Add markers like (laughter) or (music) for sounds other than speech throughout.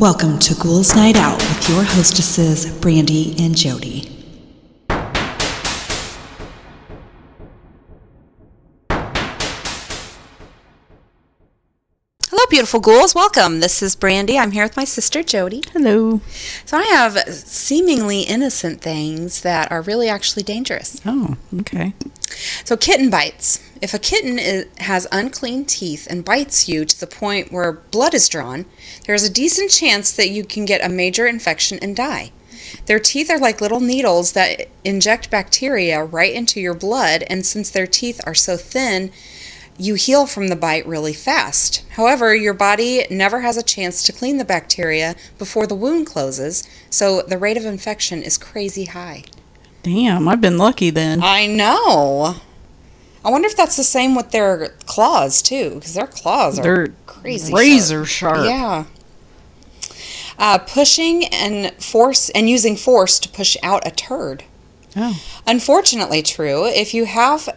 Welcome to Ghouls Night Out with your hostesses, Brandee and Jodi. Hello, beautiful ghouls. Welcome. This is Brandee. I'm here with my sister Jodi. Hello. So I have seemingly innocent things that are really actually dangerous. Oh, okay. So kitten bites. If a kitten is, has unclean teeth and bites you to the point where blood is drawn, there is a decent chance that you can get a major infection and die. Their teeth are like little needles that inject bacteria right into your blood, and since their teeth are so thin, you heal from the bite really fast. However, your body never has a chance to clean the bacteria before the wound closes, so the rate of infection is crazy high. Damn, I've been lucky then. I know. I wonder if that's the same with their claws too, because their claws are They're crazy razor sharp. Yeah. Uh, pushing and force and using force to push out a turd. Oh. Unfortunately, true. If you have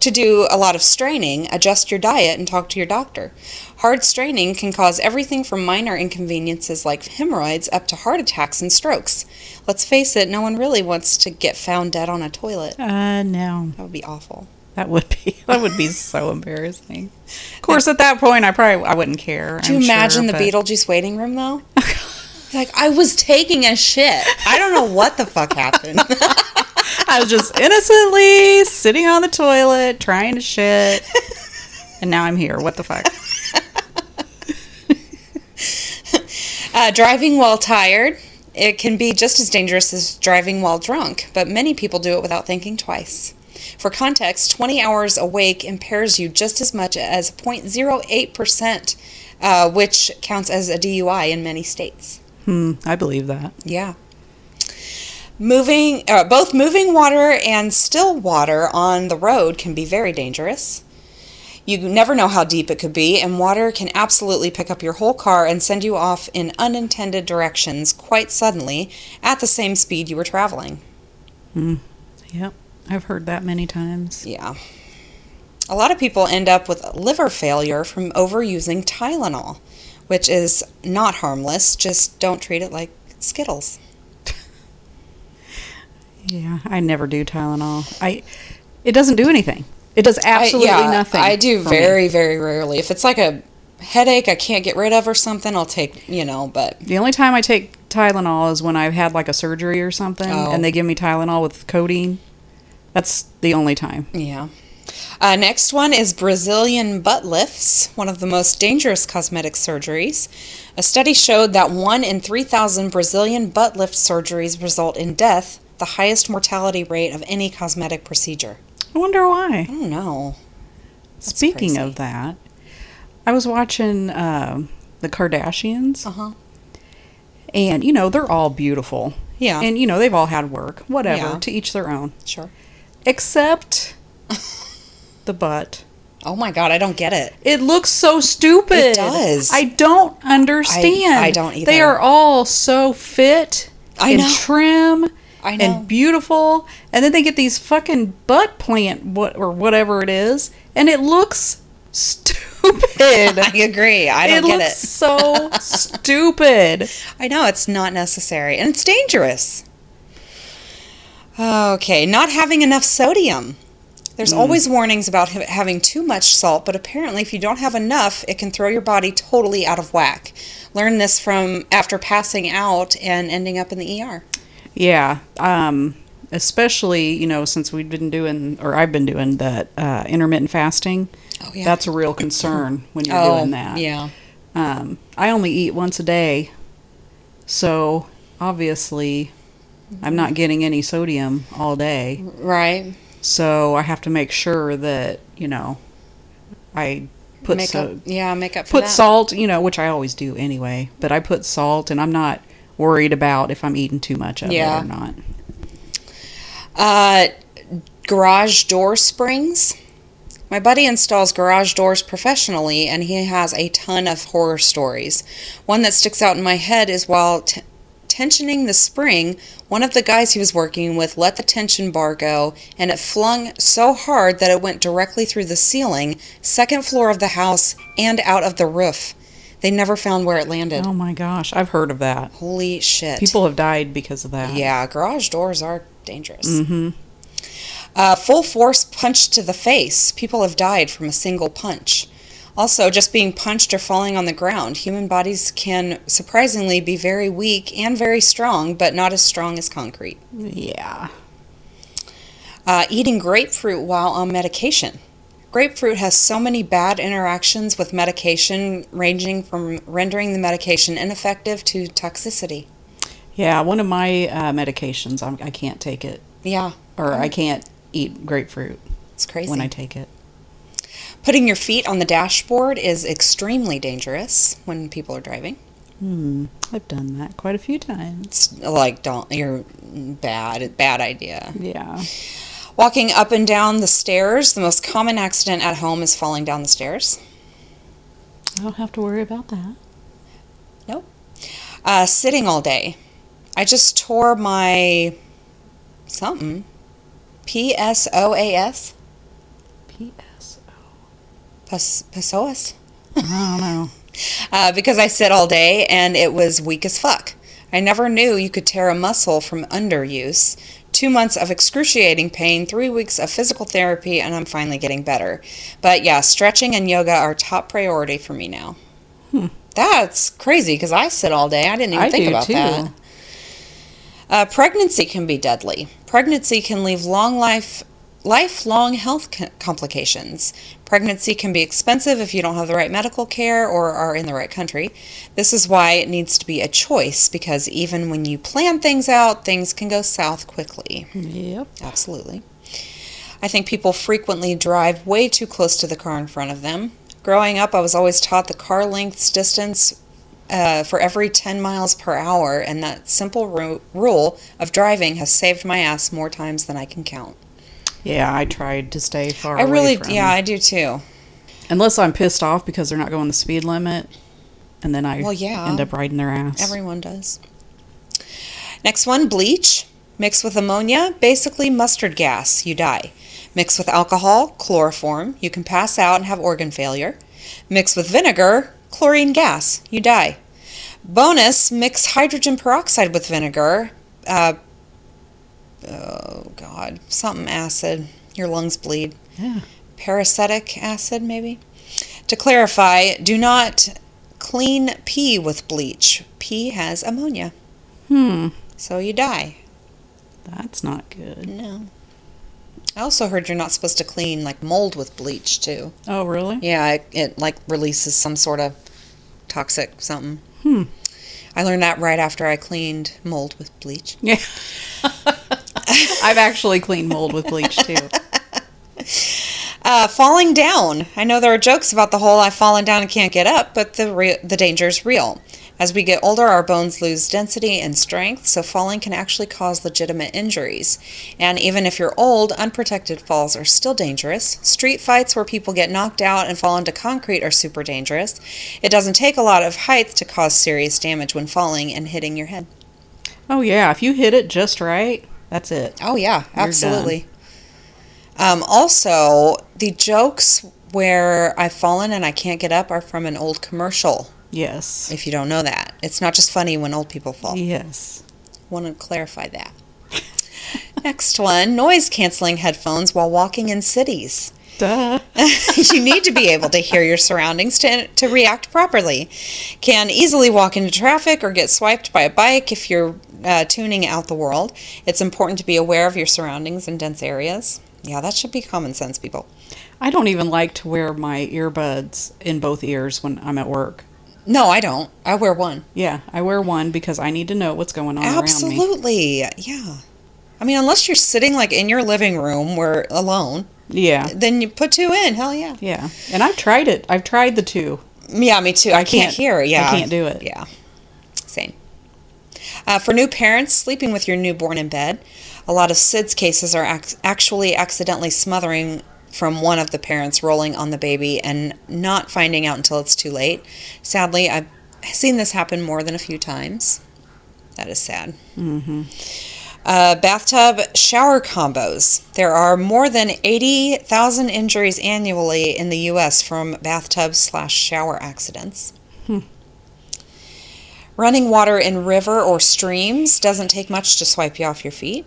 to do a lot of straining, adjust your diet and talk to your doctor. Hard straining can cause everything from minor inconveniences like hemorrhoids up to heart attacks and strokes. Let's face it, no one really wants to get found dead on a toilet. Uh, no. That would be awful. That would be (laughs) that would be so embarrassing. Of course, at that point, I probably I wouldn't care. Do you I'm sure, imagine the but- Beetlejuice waiting room though? (laughs) like I was taking a shit. I don't know what the fuck happened. (laughs) I was just innocently sitting on the toilet trying to shit, and now I'm here. What the fuck? Uh, driving while tired. It can be just as dangerous as driving while drunk, but many people do it without thinking twice. For context, 20 hours awake impairs you just as much as 0.08%, uh, which counts as a DUI in many states. Hmm, I believe that. Yeah. Moving, uh, both moving water and still water on the road can be very dangerous. You never know how deep it could be, and water can absolutely pick up your whole car and send you off in unintended directions quite suddenly at the same speed you were traveling. Hm. Yep, I've heard that many times. Yeah. A lot of people end up with liver failure from overusing Tylenol, which is not harmless, just don't treat it like Skittles. Yeah, I never do Tylenol. I it doesn't do anything. It does absolutely I, yeah, nothing. I do for me. very, very rarely. If it's like a headache I can't get rid of or something, I'll take, you know, but The only time I take Tylenol is when I've had like a surgery or something, Oh. and they give me Tylenol with codeine. That's the only time. yeah. Uh, next one is Brazilian butt lifts, one of the most dangerous cosmetic surgeries. A study showed that 1 in 3,000 Brazilian butt lift surgeries result in death, the highest mortality rate of any cosmetic procedure. I wonder why. I don't know. Speaking crazy. of that, I was watching um the Kardashians, Uh huh. and you know they're all beautiful. Yeah. and you know they've all had work, whatever, Yeah. to each their own, Sure. Except (laughs) the butt. Oh my God, I don't get it. It looks so stupid. It does. I don't understand. I don't either. They are all so fit I and know. trim I and beautiful, and then they get these fucking butt plant what or whatever it is, and it looks stupid. (laughs) I agree. I don't get it get looks it. so (laughs) stupid. I know it's not necessary and it's dangerous. Okay, not having enough sodium. There's always warnings about ha- having too much salt, but apparently, if you don't have enough, it can throw your body totally out of whack. Learn this from after passing out and ending up in the ER. Yeah, um, especially you know since we've been doing or I've been doing that uh, intermittent fasting. Oh, yeah. That's a real concern (clears throat) when you're oh, doing that. yeah. Um, I only eat once a day, so obviously I'm not getting any sodium all day. Right. So I have to make sure that you know I put make so, up, yeah, make up for put that. salt, you know, which I always do anyway. But I put salt, and I'm not worried about if I'm eating too much of Yeah. it or not. Uh, garage door springs. My buddy installs garage doors professionally, and he has a ton of horror stories. One that sticks out in my head is while t- tensioning the spring, one of the guys he was working with let the tension bar go, and it flung so hard that it went directly through the ceiling, second floor of the house, and out of the roof. They never found where it landed. Oh my gosh, I've heard of that. Holy shit. People have died because of that. Yeah, garage doors are dangerous. Mm-hmm. Uh, full force punch to the face. People have died from a single punch. Also, just being punched or falling on the ground. Human bodies can surprisingly be very weak and very strong, but not as strong as concrete. Yeah. Uh, eating grapefruit while on medication. Grapefruit has so many bad interactions with medication, ranging from rendering the medication ineffective to toxicity. Yeah, one of my uh, medications, I'm, I can't take it. Yeah, Or I can't eat grapefruit it's crazy. when I take it. Putting your feet on the dashboard is extremely dangerous when people are driving. Hmm. I've done that quite a few times. It's like don't you're bad bad idea. Yeah. Walking up and down the stairs, the most common accident at home is falling down the stairs. I don't have to worry about that. Nope. Uh, sitting all day. I just tore my something. P S O A S. Pasoas. I don't know. (laughs) uh, because I sit all day and it was weak as fuck. I never knew you could tear a muscle from underuse. Two months of excruciating pain, three weeks of physical therapy, and I'm finally getting better. But yeah, stretching and yoga are top priority for me now. That's crazy because I sit all day. I didn't even I think do, about too. that. Uh, pregnancy can be deadly. Pregnancy can leave long life, lifelong health co- complications. Pregnancy can be expensive if you don't have the right medical care or are in the right country. This is why it needs to be a choice because even when you plan things out, things can go south quickly. Yep. Absolutely. I think people frequently drive way too close to the car in front of them. Growing up, I was always taught the car length's distance uh, for every 10 miles per hour, and that simple ru- rule of driving has saved my ass more times than I can count. Yeah, I tried to stay far I away really, from- yeah, I do too. Unless I'm pissed off because they're not going the speed limit, and then I Well, yeah. end up riding their ass. Everyone does. Next one bleach. mixed with ammonia, basically mustard gas, you die. Mixed with alcohol, chloroform, you can pass out and have organ failure. Mixed with vinegar, chlorine gas, you die. Bonus, mix hydrogen peroxide with vinegar. Uh, oh, God. Something acid. Your lungs bleed. Yeah. Peracetic acid, maybe? To clarify, do not clean pee with bleach. Pee has ammonia, Hmm. so you die. That's not good. No. I also heard you're not supposed to clean like mold with bleach too. Oh, really? Yeah, it, it like releases some sort of toxic something. Hmm. I learned that right after I cleaned mold with bleach. Yeah. (laughs) I've actually cleaned mold with bleach too. (laughs) Uh, falling down. I know there are jokes about the whole I've fallen down and can't get up, but the re- the danger is real. As we get older, our bones lose density and strength, so falling can actually cause legitimate injuries. And even if you're old, unprotected falls are still dangerous. Street fights where people get knocked out and fall into concrete are super dangerous. It doesn't take a lot of height to cause serious damage when falling and hitting your head. Oh yeah, if you hit it just right, that's it. Oh yeah, You're absolutely. Um, also, the jokes where I've fallen and I can't get up are from an old commercial. Yes. If you don't know that, it's not just funny when old people fall. Yes. Want to clarify that. (laughs) Next one: noise canceling headphones while walking in cities. Duh. (laughs) you need to be able to hear your surroundings to, to react properly. Can easily walk into traffic or get swiped by a bike if you're uh, tuning out the world. It's important to be aware of your surroundings in dense areas. Yeah, that should be common sense, people. I don't even like to wear my earbuds in both ears when I'm at work. No, I don't. I wear one. Yeah, I wear one because I need to know what's going on around me. Absolutely. Yeah. I mean, unless you're sitting like in your living room where alone, Yeah. then you put two in. Hell yeah. Yeah. And I've tried it. I've tried the two. Yeah, me too. I, can't, can't- hear. Yeah. I can't do it. Yeah. Uh, for new parents sleeping with your newborn in bed, a lot of SIDS cases are ac- actually accidentally smothering from one of the parents rolling on the baby and not finding out until it's too late. Sadly, I've seen this happen more than a few times. That is sad. Mm-hmm. Uh, bathtub shower combos. There are more than 80,000 injuries annually in the U.S. from bathtub slash shower accidents. Running water in river or streams doesn't take much to swipe you off your feet.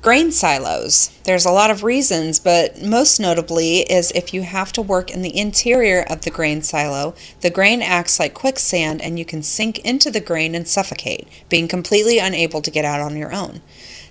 Grain silos. There's a lot of reasons, but most notably is if you have to work in the interior of the grain silo, the grain acts like quicksand and you can sink into the grain and suffocate, being completely unable to get out on your own.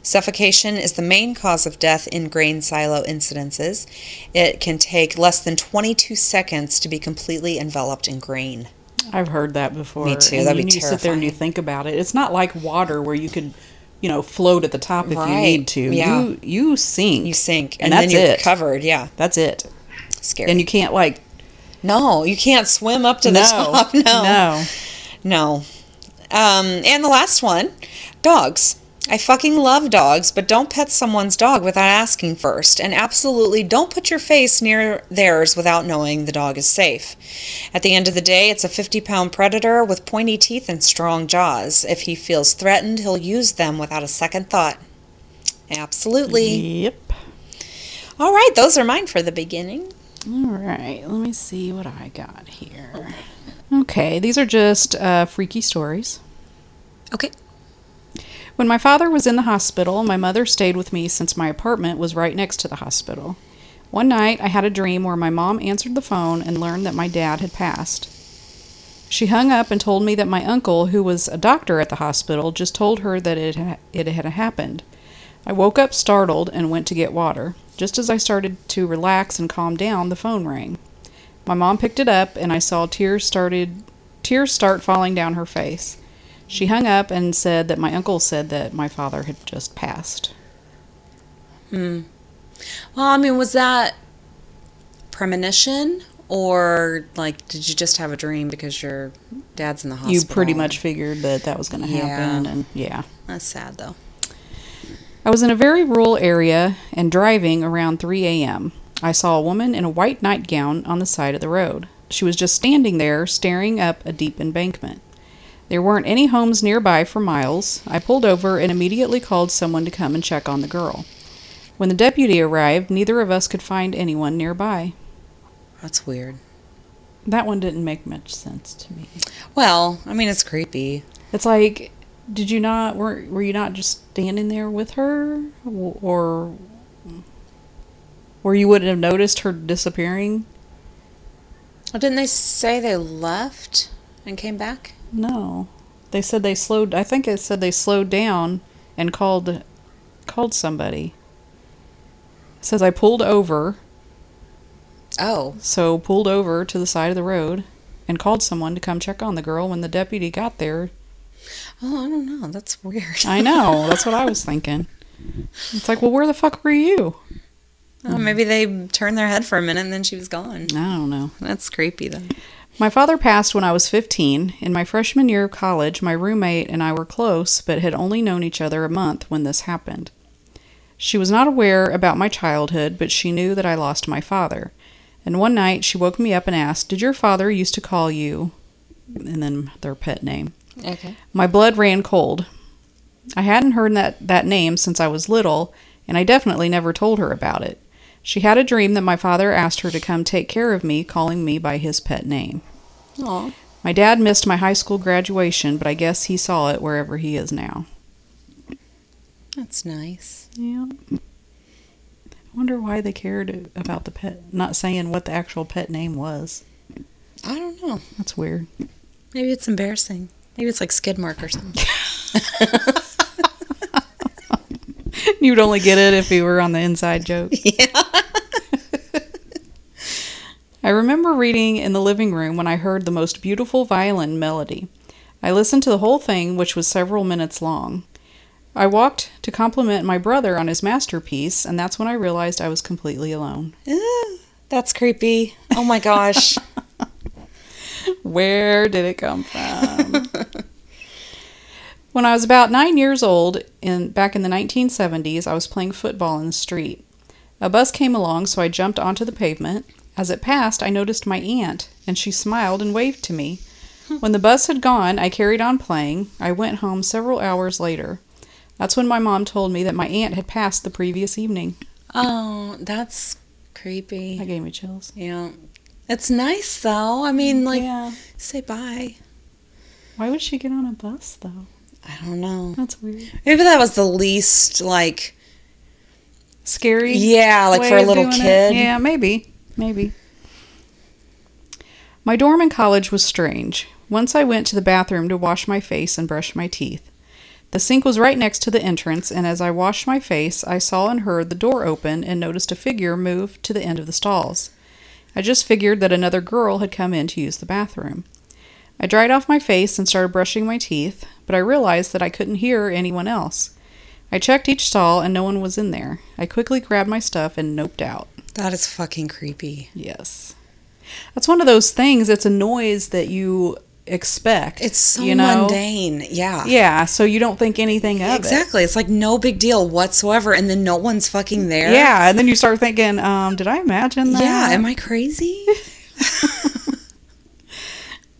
Suffocation is the main cause of death in grain silo incidences. It can take less than 22 seconds to be completely enveloped in grain. I've heard that before. Me too, And that'd you, be you sit there and you think about it. It's not like water where you could, you know, float at the top if you need to. yeah. You you sink. You sink, And and, then that's you're it. covered. Yeah, That's it. scary. And you can't like no, you can't swim up to the no, top. (laughs) No, no. No. Um, and the last one dogs. I fucking love dogs, but don't pet someone's dog without asking first. And absolutely don't put your face near theirs without knowing the dog is safe. At the end of the day, it's a 50 pound predator with pointy teeth and strong jaws. If he feels threatened, he'll use them without a second thought. Absolutely. Yep. All right, those are mine for the beginning. All right. Let me see what I got here. Okay, these are just uh, freaky stories. Okay. When my father was in the hospital, my mother stayed with me since my apartment was right next to the hospital. One night, I had a dream where my mom answered the phone and learned that my dad had passed. She hung up and told me that my uncle, who was a doctor at the hospital, just told her that it, ha- it had happened. I woke up startled and went to get water. Just as I started to relax and calm down, the phone rang. My mom picked it up and I saw tears started tears start falling down her face. She hung up and said that my uncle said that my father had just passed. Hmm. Well, I mean, was that premonition or like did you just have a dream because your dad's in the hospital? You pretty much figured that that was going to Yeah. happen and yeah. That's sad though. I was in a very rural area and driving around 3 a.m. I saw a woman in a white nightgown on the side of the road. She was just standing there, staring up a deep embankment. There weren't any homes nearby for miles. I pulled over and immediately called someone to come and check on the girl. When the deputy arrived, neither of us could find anyone nearby. That's weird. That one didn't make much sense to me. Well, I mean, it's creepy. It's like, did you not were were you not just standing there with her, or or you wouldn't have noticed her disappearing? Well, didn't they say they left and came back? No, they said they slowed. I think it said they slowed down and called called somebody. It says I pulled over, Oh, so pulled over to the side of the road and called someone to come check on the girl. When the deputy got there, oh, I don't know. That's weird. I know (laughs) that's what I was thinking. It's like, well, where the fuck were you? Oh, maybe they turned their head for a minute and then she was gone. I don't know. That's creepy though. My father passed when I was 15. In my freshman year of college, my roommate and I were close, but had only known each other a month when this happened. She was not aware about my childhood, but she knew that I lost my father. And one night she woke me up and asked, Did your father used to call you? And then their pet name. Okay. My blood ran cold. I hadn't heard that, that name since I was little, and I definitely never told her about it. She had a dream that my father asked her to come take care of me, calling me by his pet name. Oh, My dad missed my high school graduation, but I guess he saw it wherever he is now. that's nice. Yeah. I wonder why they cared about the pet, not saying what the actual pet name was. I don't know. That's weird. Maybe it's embarrassing. Maybe it's like Skidmark or something. (laughs) (laughs) You'd only get it if you were on the inside joke. yeah. I remember reading in the living room when I heard the most beautiful violin melody. I listened to the whole thing, which was several minutes long. I walked to compliment my brother on his masterpiece, and that's when I realized I was completely alone. Ew, That's creepy. Oh my gosh. (laughs) Where did it come from? (laughs) when I was about nine years old, in back in the 1970s, I was playing football in the street. A bus came along, so I jumped onto the pavement. As it passed, I noticed my aunt, and she smiled and waved to me. When the bus had gone, I carried on playing. I went home several hours later. That's when my mom told me that my aunt had passed the previous evening. oh, that's creepy. That gave me chills. Yeah. It's nice though. I mean, like, yeah. say bye. Why would she get on a bus though? I don't know. That's weird. Maybe that was the least like. Scary. Yeah, like for a little doing it? kid. Yeah, maybe. Maybe. My dorm in college was strange. Once I went to the bathroom to wash my face and brush my teeth. The sink was right next to the entrance, and as I washed my face, I saw and heard the door open and noticed a figure move to the end of the stalls. I just figured that another girl had come in to use the bathroom. I dried off my face and started brushing my teeth, but I realized that I couldn't hear anyone else. I checked each stall and no one was in there. I quickly grabbed my stuff and noped out. That is fucking creepy. Yes. That's one of those things, it's a noise that you expect. It's so you know? mundane. Yeah. Yeah, so you don't think anything of it. Exactly. It's like no big deal whatsoever, and then no one's fucking there. Yeah, and then you start thinking, um, did I imagine that? Yeah. Am I crazy? (laughs)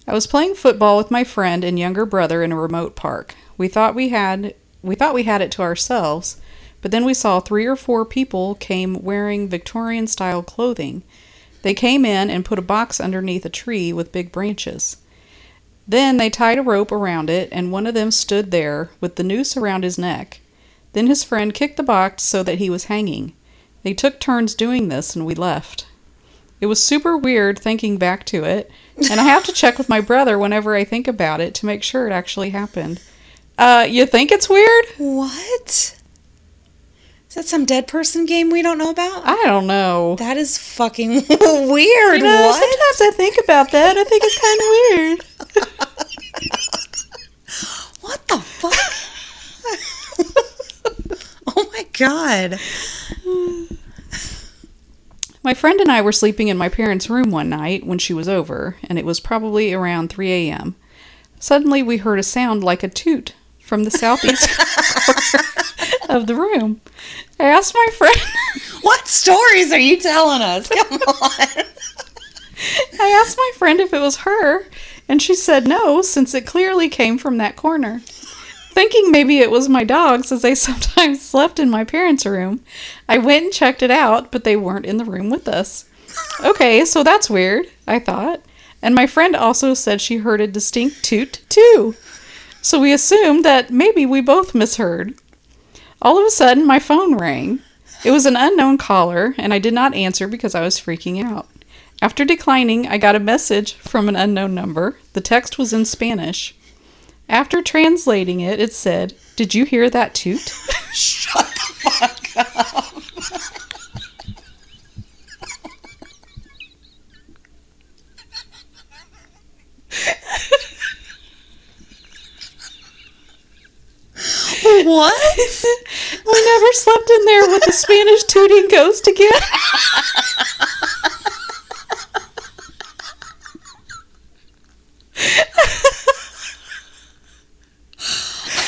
I was playing football with my friend and younger brother in a remote park. We thought we had we thought we had it to ourselves, but then we saw three or four people came wearing Victorian style clothing. They came in and put a box underneath a tree with big branches. Then they tied a rope around it and one of them stood there with the noose around his neck. Then his friend kicked the box so that he was hanging. They took turns doing this and we left. It was super weird thinking back to it, and I have to check with my brother whenever I think about it to make sure it actually happened. Uh, you think it's weird? what? Is that some dead person game we don't know about? I don't know. that is fucking (laughs) weird. You know, what? sometimes I think about that. I think it's kind of weird. (laughs) What the fuck? (laughs) oh my god. (sighs) My friend and I were sleeping in my parents' room one night when she was over, and it was probably around 3 a.m. Suddenly, we heard a sound like a toot from the southeast corner of the room. I asked my friend. (laughs) What stories are you telling us? Come on. I asked my friend if it was her, and she said no, since it clearly came from that corner. Thinking maybe it was my dogs, as they (laughs) sometimes slept in my parents' room, I went and checked it out, but they weren't in the room with us. Okay, so that's weird, I thought. And my friend also said she heard a distinct toot, too. So we assumed that maybe we both misheard. All of a sudden, my phone rang. It was an unknown caller, and I did not answer because I was freaking out. After declining, I got a message from an unknown number. The text was in Spanish. After translating it, it said, Did you hear that toot? (laughs) Shut the fuck up. What? (laughs) I never slept in there with a Spanish tooting ghost again. (laughs)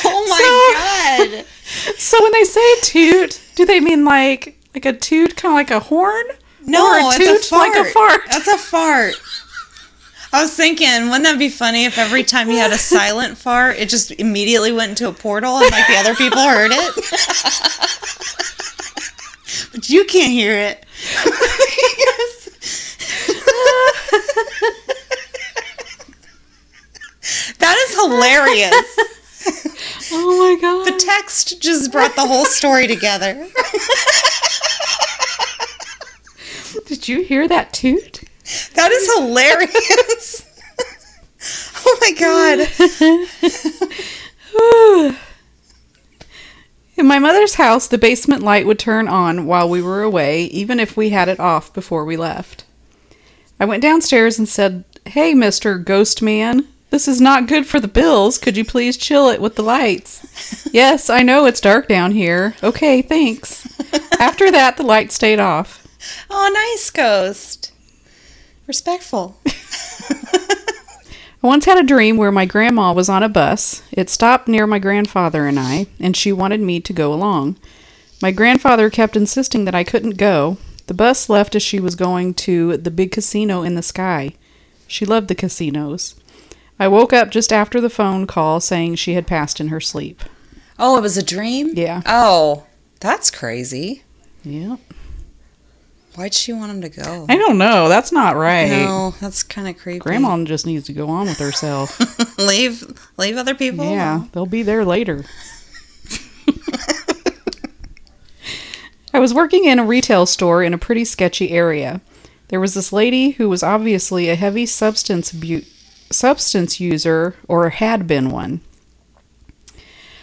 Oh my god. (laughs) So when they say toot, do they mean like like a toot, kind of like a horn? No, or a it's toot a fart. like a fart? That's a fart. I was thinking, wouldn't that be funny if every time you had a silent fart, it just immediately went into a portal and like the other people heard it? but you can't hear it. that is hilarious. oh my god! The text just brought the whole story together. Did you hear that toot? That is hilarious. (laughs) oh my god. (sighs) In my mother's house, the basement light would turn on while we were away, even if we had it off before we left. I went downstairs and said, Hey, Mr. Ghost Man, this is not good for the bills. Could you please chill it with the lights? (laughs) yes, I know it's dark down here. Okay, thanks. (laughs) After that, the light stayed off. Oh, nice ghost. Respectful. (laughs) I once had a dream where my grandma was on a bus. It stopped near my grandfather and I, and she wanted me to go along. My grandfather kept insisting that I couldn't go. The bus left as she was going to the big casino in the sky. She loved the casinos. I woke up just after the phone call saying she had passed in her sleep. Oh, it was a dream? Yeah. Oh, that's crazy. Yep. Why'd she want him to go? I don't know. That's not right. No, that's kind of creepy. Grandma just needs to go on with herself. (laughs) leave leave other people. yeah, alone. they'll be there later. I was working in a retail store in a pretty sketchy area. There was this lady who was obviously a heavy substance abu- substance user or had been one.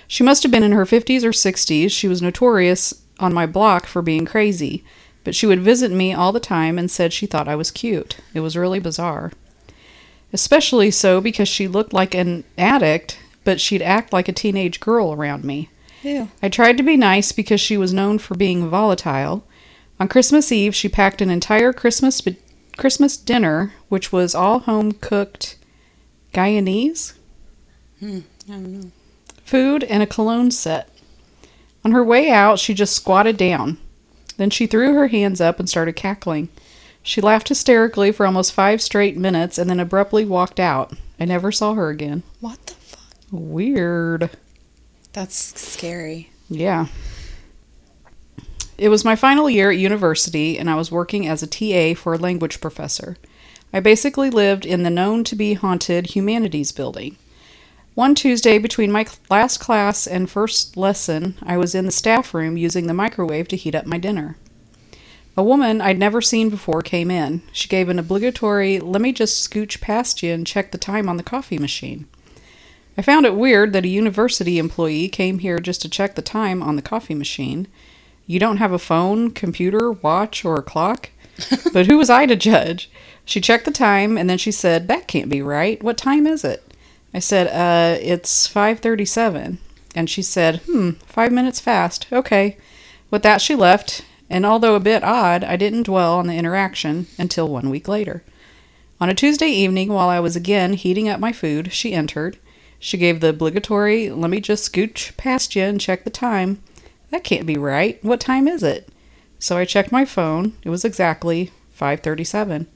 She must have been in her 50s or 60s. She was notorious on my block for being crazy, but she would visit me all the time and said she thought I was cute. It was really bizarre. Especially so because she looked like an addict, but she'd act like a teenage girl around me. Ew. I tried to be nice because she was known for being volatile. On Christmas Eve, she packed an entire Christmas Christmas dinner, which was all home cooked Guyanese hmm, I food and a cologne set. On her way out, she just squatted down. Then she threw her hands up and started cackling. She laughed hysterically for almost five straight minutes and then abruptly walked out. I never saw her again. What the fuck? Weird. That's scary. Yeah. It was my final year at university, and I was working as a TA for a language professor. I basically lived in the known to be haunted humanities building. One Tuesday between my last class and first lesson, I was in the staff room using the microwave to heat up my dinner. A woman I'd never seen before came in. She gave an obligatory, let me just scooch past you and check the time on the coffee machine. I found it weird that a university employee came here just to check the time on the coffee machine. You don't have a phone, computer, watch, or a clock? (laughs) but who was I to judge? She checked the time and then she said, "That can't be right. What time is it?" I said, "Uh, it's 5:37." And she said, "Hmm, 5 minutes fast. Okay." With that she left, and although a bit odd, I didn't dwell on the interaction until 1 week later. On a Tuesday evening, while I was again heating up my food, she entered. She gave the obligatory, let me just scooch past you and check the time. That can't be right. What time is it? So I checked my phone. It was exactly 5:37.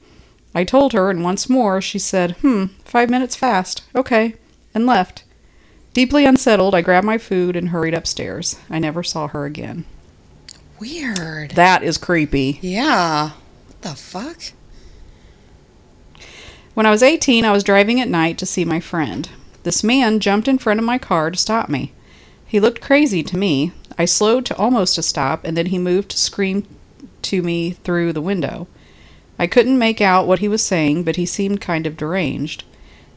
I told her, and once more she said, "Hmm, 5 minutes fast. Okay." And left. Deeply unsettled, I grabbed my food and hurried upstairs. I never saw her again. Weird. That is creepy. Yeah. What the fuck? When I was 18, I was driving at night to see my friend. This man jumped in front of my car to stop me. He looked crazy to me. I slowed to almost a stop, and then he moved to scream to me through the window. I couldn't make out what he was saying, but he seemed kind of deranged.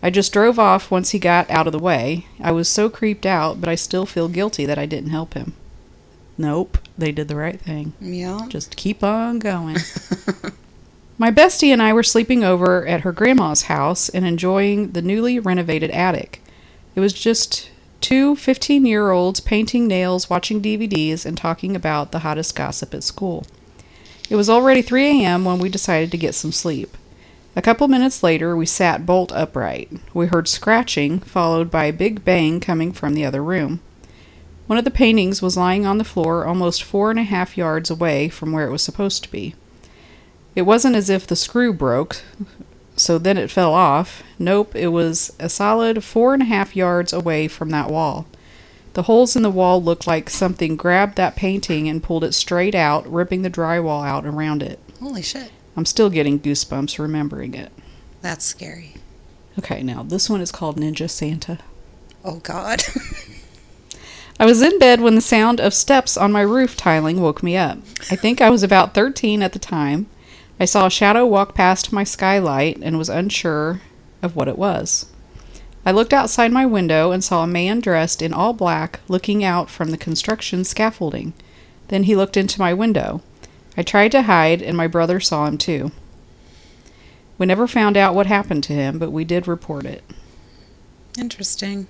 I just drove off once he got out of the way. I was so creeped out, but I still feel guilty that I didn't help him. Nope, they did the right thing. Yeah. Just keep on going. (laughs) My bestie and I were sleeping over at her grandma's house and enjoying the newly renovated attic. It was just two 15 year olds painting nails, watching DVDs, and talking about the hottest gossip at school. It was already 3 a.m. when we decided to get some sleep. A couple minutes later, we sat bolt upright. We heard scratching, followed by a big bang coming from the other room. One of the paintings was lying on the floor almost four and a half yards away from where it was supposed to be. It wasn't as if the screw broke, so then it fell off. Nope, it was a solid four and a half yards away from that wall. The holes in the wall looked like something grabbed that painting and pulled it straight out, ripping the drywall out around it. Holy shit. I'm still getting goosebumps remembering it. That's scary. Okay, now this one is called Ninja Santa. Oh god. (laughs) I was in bed when the sound of steps on my roof tiling woke me up. I think I was about 13 at the time. I saw a shadow walk past my skylight and was unsure of what it was. I looked outside my window and saw a man dressed in all black looking out from the construction scaffolding. Then he looked into my window. I tried to hide, and my brother saw him too. We never found out what happened to him, but we did report it. Interesting.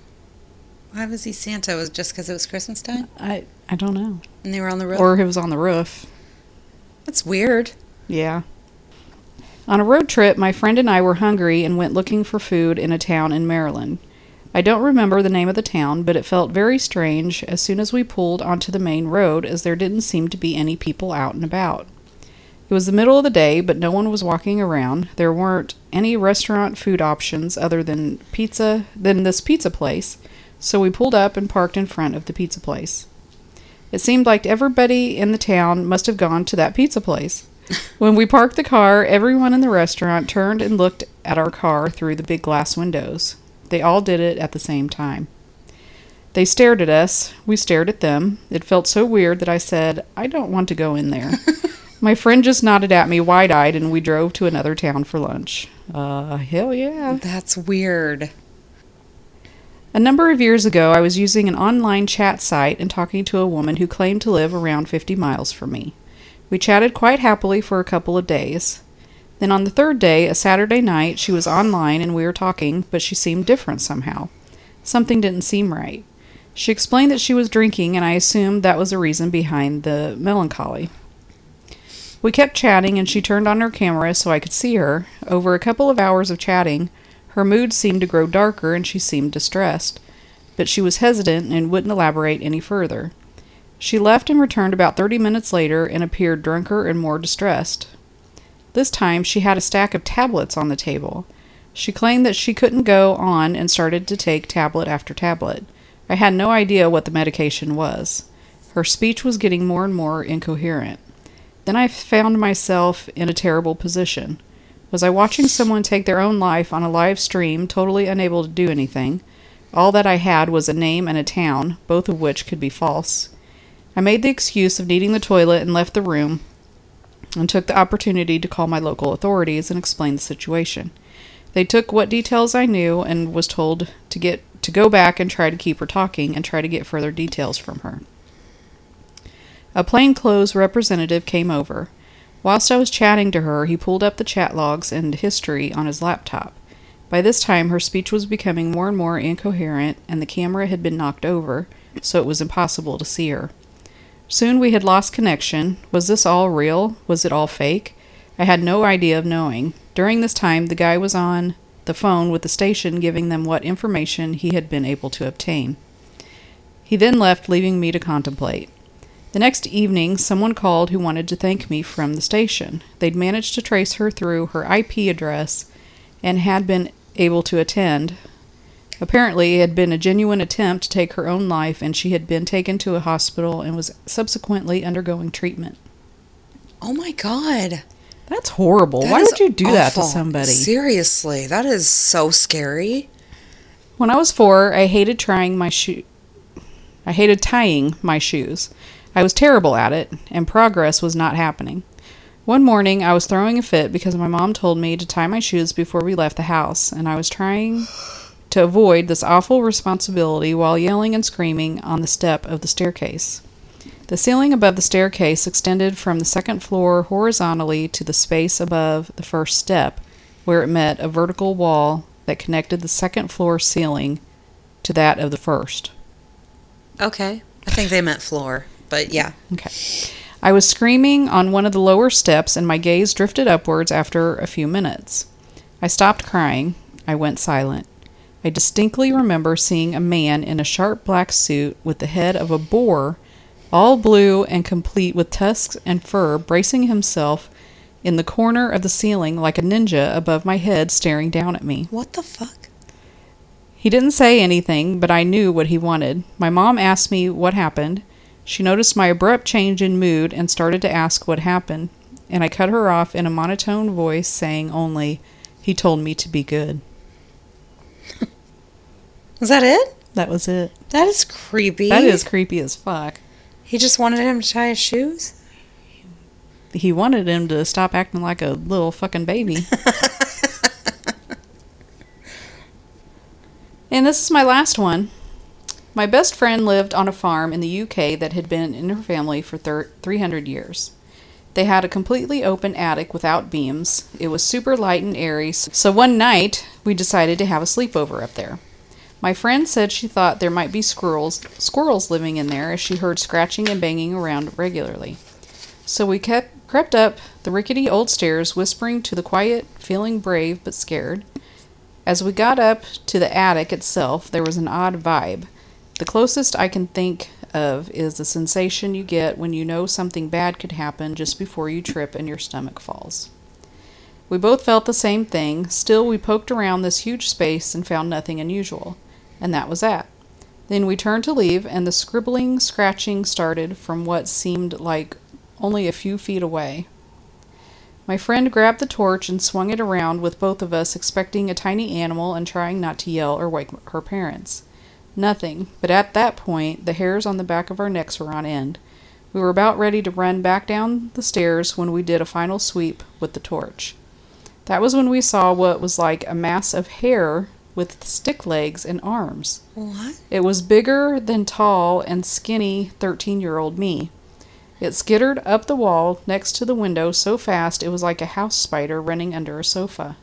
Why was he Santa? Was just because it was Christmas time I I don't know. and they were on the roof, Or he was on the roof. That's weird. Yeah. On a road trip, my friend and I were hungry and went looking for food in a town in Maryland. I don't remember the name of the town, but it felt very strange as soon as we pulled onto the main road as there didn't seem to be any people out and about. It was the middle of the day, but no one was walking around. There weren't any restaurant food options other than pizza than this pizza place, so we pulled up and parked in front of the pizza place. It seemed like everybody in the town must have gone to that pizza place. When we parked the car, everyone in the restaurant turned and looked at our car through the big glass windows. They all did it at the same time. They stared at us. We stared at them. It felt so weird that I said, I don't want to go in there. (laughs) My friend just nodded at me wide eyed, and we drove to another town for lunch. Uh, hell yeah. That's weird. A number of years ago, I was using an online chat site and talking to a woman who claimed to live around 50 miles from me. We chatted quite happily for a couple of days. Then on the third day, a Saturday night, she was online and we were talking, but she seemed different somehow. Something didn't seem right. She explained that she was drinking, and I assumed that was the reason behind the melancholy. We kept chatting, and she turned on her camera so I could see her. Over a couple of hours of chatting, her mood seemed to grow darker and she seemed distressed, but she was hesitant and wouldn't elaborate any further. She left and returned about 30 minutes later and appeared drunker and more distressed. This time she had a stack of tablets on the table. She claimed that she couldn't go on and started to take tablet after tablet. I had no idea what the medication was. Her speech was getting more and more incoherent. Then I found myself in a terrible position. Was I watching someone take their own life on a live stream, totally unable to do anything? All that I had was a name and a town, both of which could be false. I made the excuse of needing the toilet and left the room, and took the opportunity to call my local authorities and explain the situation. They took what details I knew and was told to get to go back and try to keep her talking and try to get further details from her. A plainclothes representative came over. Whilst I was chatting to her, he pulled up the chat logs and history on his laptop. By this time, her speech was becoming more and more incoherent, and the camera had been knocked over, so it was impossible to see her. Soon we had lost connection. Was this all real? Was it all fake? I had no idea of knowing. During this time, the guy was on the phone with the station giving them what information he had been able to obtain. He then left, leaving me to contemplate. The next evening, someone called who wanted to thank me from the station. They'd managed to trace her through her IP address and had been able to attend. Apparently, it had been a genuine attempt to take her own life, and she had been taken to a hospital and was subsequently undergoing treatment. Oh my god. That's horrible. That Why would you do that to somebody? Seriously, that is so scary. When I was four, I hated trying my shoe. I hated tying my shoes. I was terrible at it, and progress was not happening. One morning, I was throwing a fit because my mom told me to tie my shoes before we left the house, and I was trying to avoid this awful responsibility while yelling and screaming on the step of the staircase. The ceiling above the staircase extended from the second floor horizontally to the space above the first step, where it met a vertical wall that connected the second floor ceiling to that of the first. Okay. I think they meant floor, but yeah. Okay. I was screaming on one of the lower steps, and my gaze drifted upwards after a few minutes. I stopped crying. I went silent. I distinctly remember seeing a man in a sharp black suit with the head of a boar, all blue and complete with tusks and fur, bracing himself in the corner of the ceiling like a ninja above my head, staring down at me. What the fuck? He didn't say anything, but I knew what he wanted. My mom asked me what happened. She noticed my abrupt change in mood and started to ask what happened, and I cut her off in a monotone voice, saying only, He told me to be good. Is that it? That was it. That is creepy. That is creepy as fuck. He just wanted him to tie his shoes? He wanted him to stop acting like a little fucking baby. (laughs) and this is my last one. My best friend lived on a farm in the UK that had been in her family for thir- 300 years. They had a completely open attic without beams. It was super light and airy, so one night we decided to have a sleepover up there. My friend said she thought there might be squirrels squirrels living in there as she heard scratching and banging around regularly. So we kept crept up the rickety old stairs, whispering to the quiet, feeling brave but scared. As we got up to the attic itself, there was an odd vibe. The closest I can think of is the sensation you get when you know something bad could happen just before you trip and your stomach falls. We both felt the same thing, still, we poked around this huge space and found nothing unusual. And that was that. Then we turned to leave, and the scribbling, scratching started from what seemed like only a few feet away. My friend grabbed the torch and swung it around with both of us expecting a tiny animal and trying not to yell or wake her parents. Nothing, but at that point the hairs on the back of our necks were on end. We were about ready to run back down the stairs when we did a final sweep with the torch. That was when we saw what was like a mass of hair with stick legs and arms. What? It was bigger than tall and skinny 13 year old me. It skittered up the wall next to the window so fast it was like a house spider running under a sofa.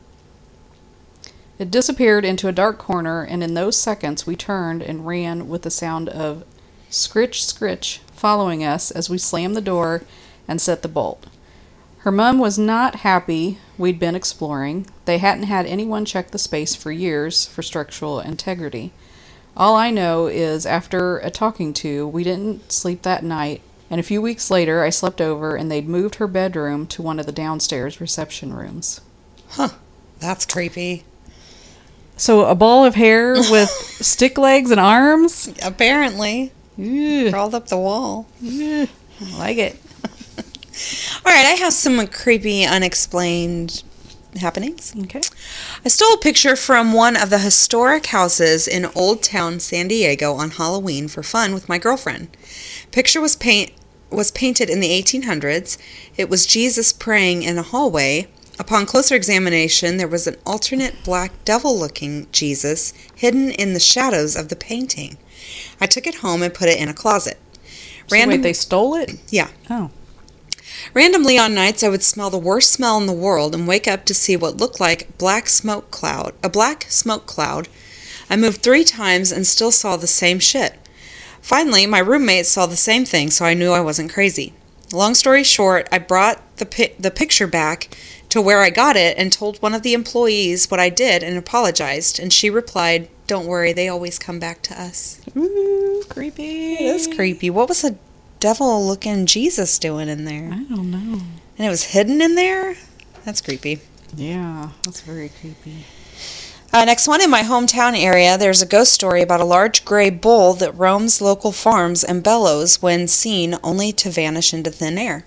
It disappeared into a dark corner, and in those seconds we turned and ran with the sound of scritch scritch following us as we slammed the door and set the bolt. Her mum was not happy we'd been exploring. They hadn't had anyone check the space for years for structural integrity. All I know is after a talking to, we didn't sleep that night, and a few weeks later I slept over and they'd moved her bedroom to one of the downstairs reception rooms. Huh. That's creepy. So a ball of hair with (laughs) stick legs and arms? Apparently. Crawled up the wall. I like it. All right, I have some creepy, unexplained happenings. Okay. I stole a picture from one of the historic houses in Old Town San Diego on Halloween for fun with my girlfriend. Picture was paint was painted in the 1800s. It was Jesus praying in a hallway. Upon closer examination, there was an alternate black devil-looking Jesus hidden in the shadows of the painting. I took it home and put it in a closet. So wait, they stole it? yeah. Oh. Randomly on nights I would smell the worst smell in the world and wake up to see what looked like black smoke cloud, a black smoke cloud. I moved 3 times and still saw the same shit. Finally, my roommate saw the same thing, so I knew I wasn't crazy. Long story short, I brought the pi- the picture back to where I got it and told one of the employees what I did and apologized, and she replied, "Don't worry, they always come back to us." Ooh, creepy. It is creepy. What was a devil-looking Jesus doing in there? I don't know. And it was hidden in there? That's creepy. Yeah, that's very creepy. Uh, next one in my hometown area, there's a ghost story about a large gray bull that roams local farms and bellows when seen only to vanish into thin air.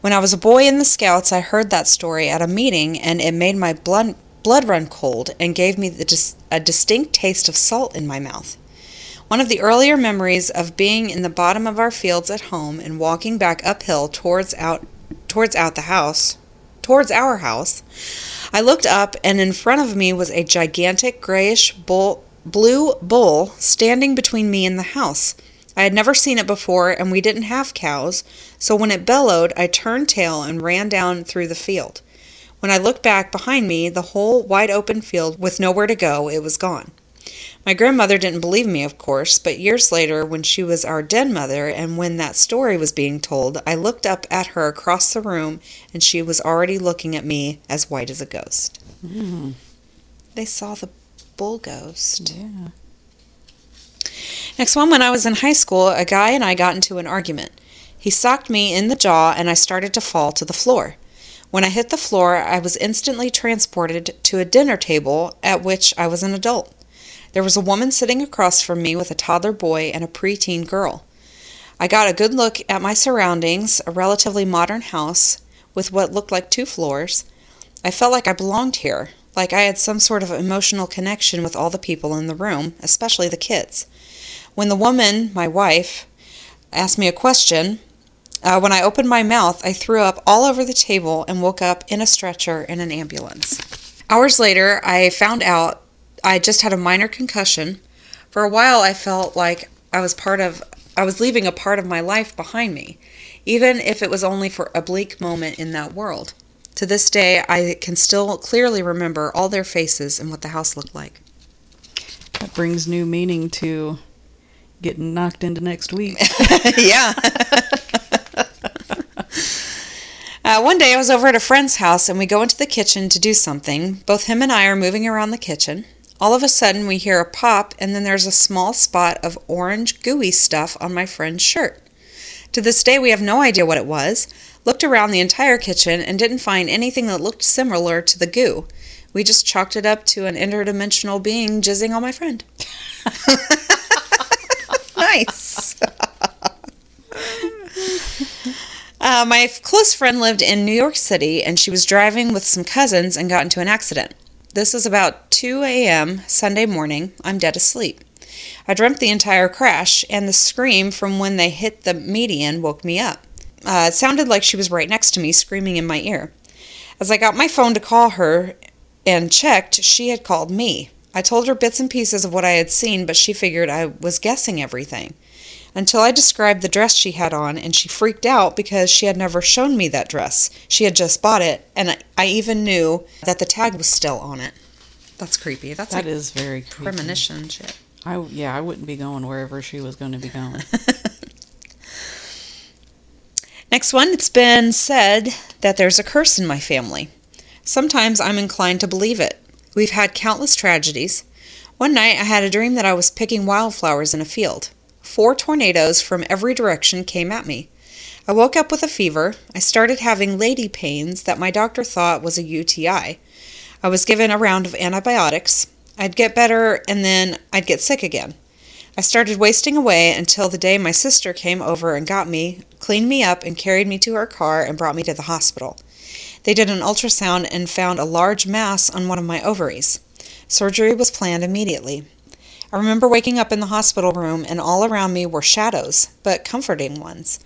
When I was a boy in the Scouts, I heard that story at a meeting and it made my blood, blood run cold and gave me the dis- a distinct taste of salt in my mouth. One of the earlier memories of being in the bottom of our fields at home and walking back uphill towards out towards out the house, towards our house, I looked up and in front of me was a gigantic grayish bull, blue bull standing between me and the house. I had never seen it before and we didn't have cows, so when it bellowed, I turned tail and ran down through the field. When I looked back behind me, the whole wide open field with nowhere to go, it was gone. My grandmother didn't believe me, of course, but years later, when she was our den mother and when that story was being told, I looked up at her across the room and she was already looking at me as white as a ghost. Mm-hmm. They saw the bull ghost. Yeah. Next one, when I was in high school, a guy and I got into an argument. He socked me in the jaw and I started to fall to the floor. When I hit the floor, I was instantly transported to a dinner table at which I was an adult. There was a woman sitting across from me with a toddler boy and a preteen girl. I got a good look at my surroundings, a relatively modern house with what looked like two floors. I felt like I belonged here, like I had some sort of emotional connection with all the people in the room, especially the kids. When the woman, my wife, asked me a question, uh, when I opened my mouth, I threw up all over the table and woke up in a stretcher in an ambulance. Hours later, I found out I just had a minor concussion. For a while, I felt like I was part of, I was leaving a part of my life behind me, even if it was only for a bleak moment in that world. To this day, I can still clearly remember all their faces and what the house looked like. That brings new meaning to getting knocked into next week. (laughs) yeah. Uh, one day I was over at a friend's house and we go into the kitchen to do something. Both him and I are moving around the kitchen. All of a sudden we hear a pop and then there's a small spot of orange gooey stuff on my friend's shirt. To this day we have no idea what it was. Looked around the entire kitchen and didn't find anything that looked similar to the goo. We just chalked it up to an interdimensional being jizzing on my friend. (laughs) nice. Uh, my close friend lived in New York City and she was driving with some cousins and got into an accident. This was about 2 a.m. Sunday morning. I'm dead asleep. I dreamt the entire crash, and the scream from when they hit the median woke me up. Uh, it sounded like she was right next to me, screaming in my ear. As I got my phone to call her and checked, she had called me. I told her bits and pieces of what I had seen, but she figured I was guessing everything. Until I described the dress she had on, and she freaked out because she had never shown me that dress. She had just bought it, and I- I even knew that the tag was still on it. That's creepy. That's That like is very creepy. premonition shit. I yeah, I wouldn't be going wherever she was going to be going. (laughs) Next one, it's been said that there's a curse in my family. Sometimes I'm inclined to believe it. We've had countless tragedies. One night I had a dream that I was picking wildflowers in a field. Four tornadoes from every direction came at me. I woke up with a fever. I started having lady pains that my doctor thought was a UTI. I was given a round of antibiotics. I'd get better and then I'd get sick again. I started wasting away until the day my sister came over and got me, cleaned me up, and carried me to her car and brought me to the hospital. They did an ultrasound and found a large mass on one of my ovaries. Surgery was planned immediately. I remember waking up in the hospital room and all around me were shadows, but comforting ones.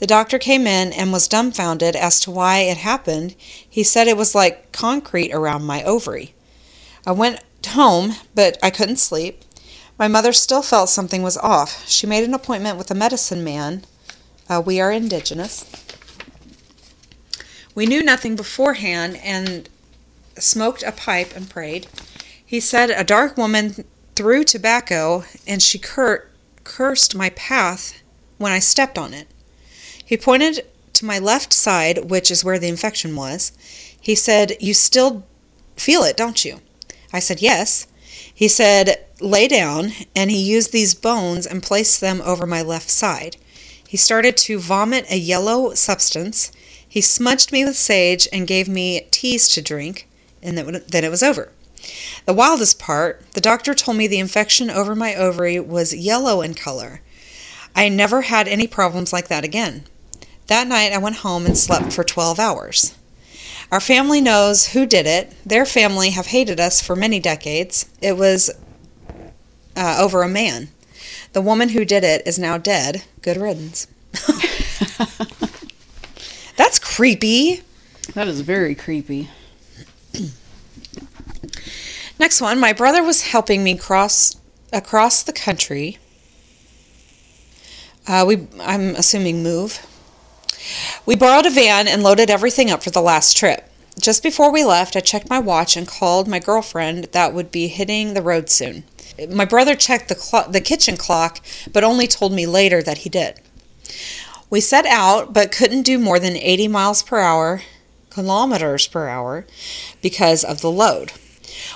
The doctor came in and was dumbfounded as to why it happened. He said it was like concrete around my ovary. I went home, but I couldn't sleep. My mother still felt something was off. She made an appointment with a medicine man. Uh, we are indigenous. We knew nothing beforehand and smoked a pipe and prayed. He said a dark woman threw tobacco and she cur- cursed my path when I stepped on it. He pointed to my left side, which is where the infection was. He said, You still feel it, don't you? I said, Yes. He said, Lay down, and he used these bones and placed them over my left side. He started to vomit a yellow substance. He smudged me with sage and gave me teas to drink, and then it was over. The wildest part, the doctor told me the infection over my ovary was yellow in color. I never had any problems like that again. That night I went home and slept for 12 hours. Our family knows who did it. Their family have hated us for many decades. It was uh, over a man. The woman who did it is now dead. Good riddance. (laughs) That's creepy. that is very creepy. Next one, my brother was helping me cross across the country. Uh, we, I'm assuming, move. We borrowed a van and loaded everything up for the last trip. Just before we left, I checked my watch and called my girlfriend that would be hitting the road soon. My brother checked the clo- the kitchen clock, but only told me later that he did. We set out, but couldn't do more than 80 miles per hour, kilometers per hour, because of the load.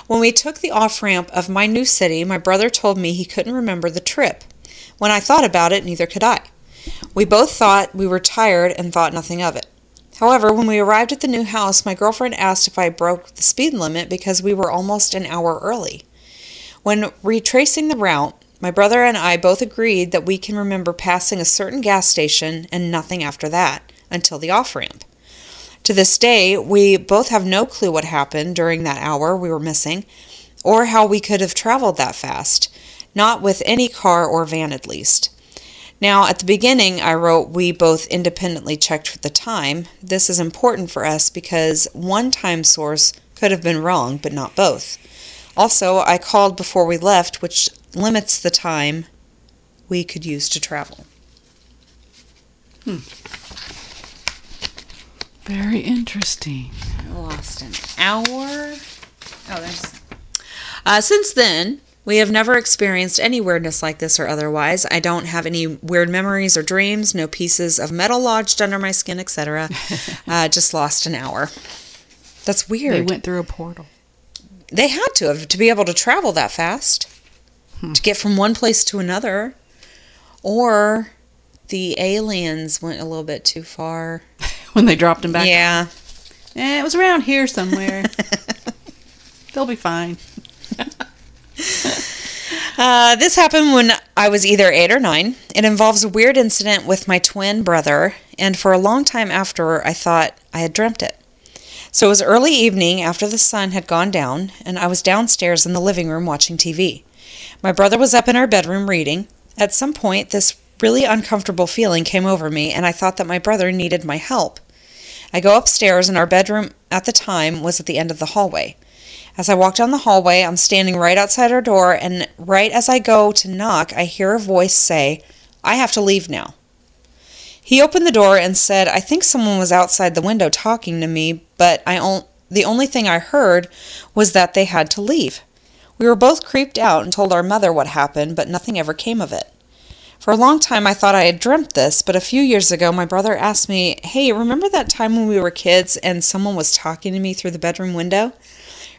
When we took the off ramp of my new city, my brother told me he couldn't remember the trip. When I thought about it, neither could I. We both thought we were tired and thought nothing of it. However, when we arrived at the new house, my girlfriend asked if I broke the speed limit because we were almost an hour early. When retracing the route, my brother and I both agreed that we can remember passing a certain gas station and nothing after that until the off ramp. To this day, we both have no clue what happened during that hour we were missing or how we could have traveled that fast, not with any car or van at least. Now, at the beginning, I wrote we both independently checked for the time. This is important for us because one time source could have been wrong, but not both. Also, I called before we left, which limits the time we could use to travel. Hmm. Very interesting. Lost an hour. Oh, there's. Uh, since then, we have never experienced any weirdness like this or otherwise. I don't have any weird memories or dreams, no pieces of metal lodged under my skin, etc. (laughs) uh, just lost an hour. That's weird. They went through a portal. They had to have to be able to travel that fast to get from one place to another, or the aliens went a little bit too far. (laughs) when they dropped him back. Yeah. Eh, it was around here somewhere. (laughs) They'll be fine. Uh, this happened when I was either eight or nine. It involves a weird incident with my twin brother, and for a long time after, I thought I had dreamt it. So it was early evening after the sun had gone down, and I was downstairs in the living room watching TV. My brother was up in our bedroom reading. At some point, this really uncomfortable feeling came over me, and I thought that my brother needed my help. I go upstairs, and our bedroom at the time was at the end of the hallway. As I walk down the hallway, I'm standing right outside our door, and right as I go to knock, I hear a voice say, I have to leave now. He opened the door and said, I think someone was outside the window talking to me, but I on- the only thing I heard was that they had to leave. We were both creeped out and told our mother what happened, but nothing ever came of it. For a long time, I thought I had dreamt this, but a few years ago, my brother asked me, Hey, remember that time when we were kids and someone was talking to me through the bedroom window?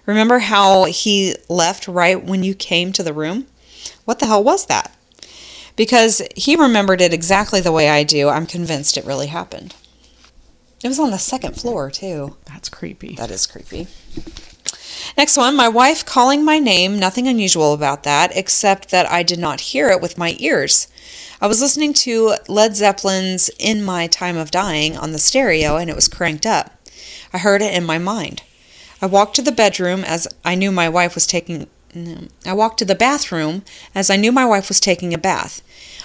Remember how he left right when you came to the room? What the hell was that? Because he remembered it exactly the way I do, I'm convinced it really happened. It was on the second floor, too. That's creepy. That is creepy. Next one, my wife calling my name, nothing unusual about that, except that I did not hear it with my ears. I was listening to Led Zeppelin's In My Time of Dying on the stereo and it was cranked up. I heard it in my mind. I walked to the bedroom as I knew my wife was taking I walked to the bathroom as I knew my wife was taking a bath.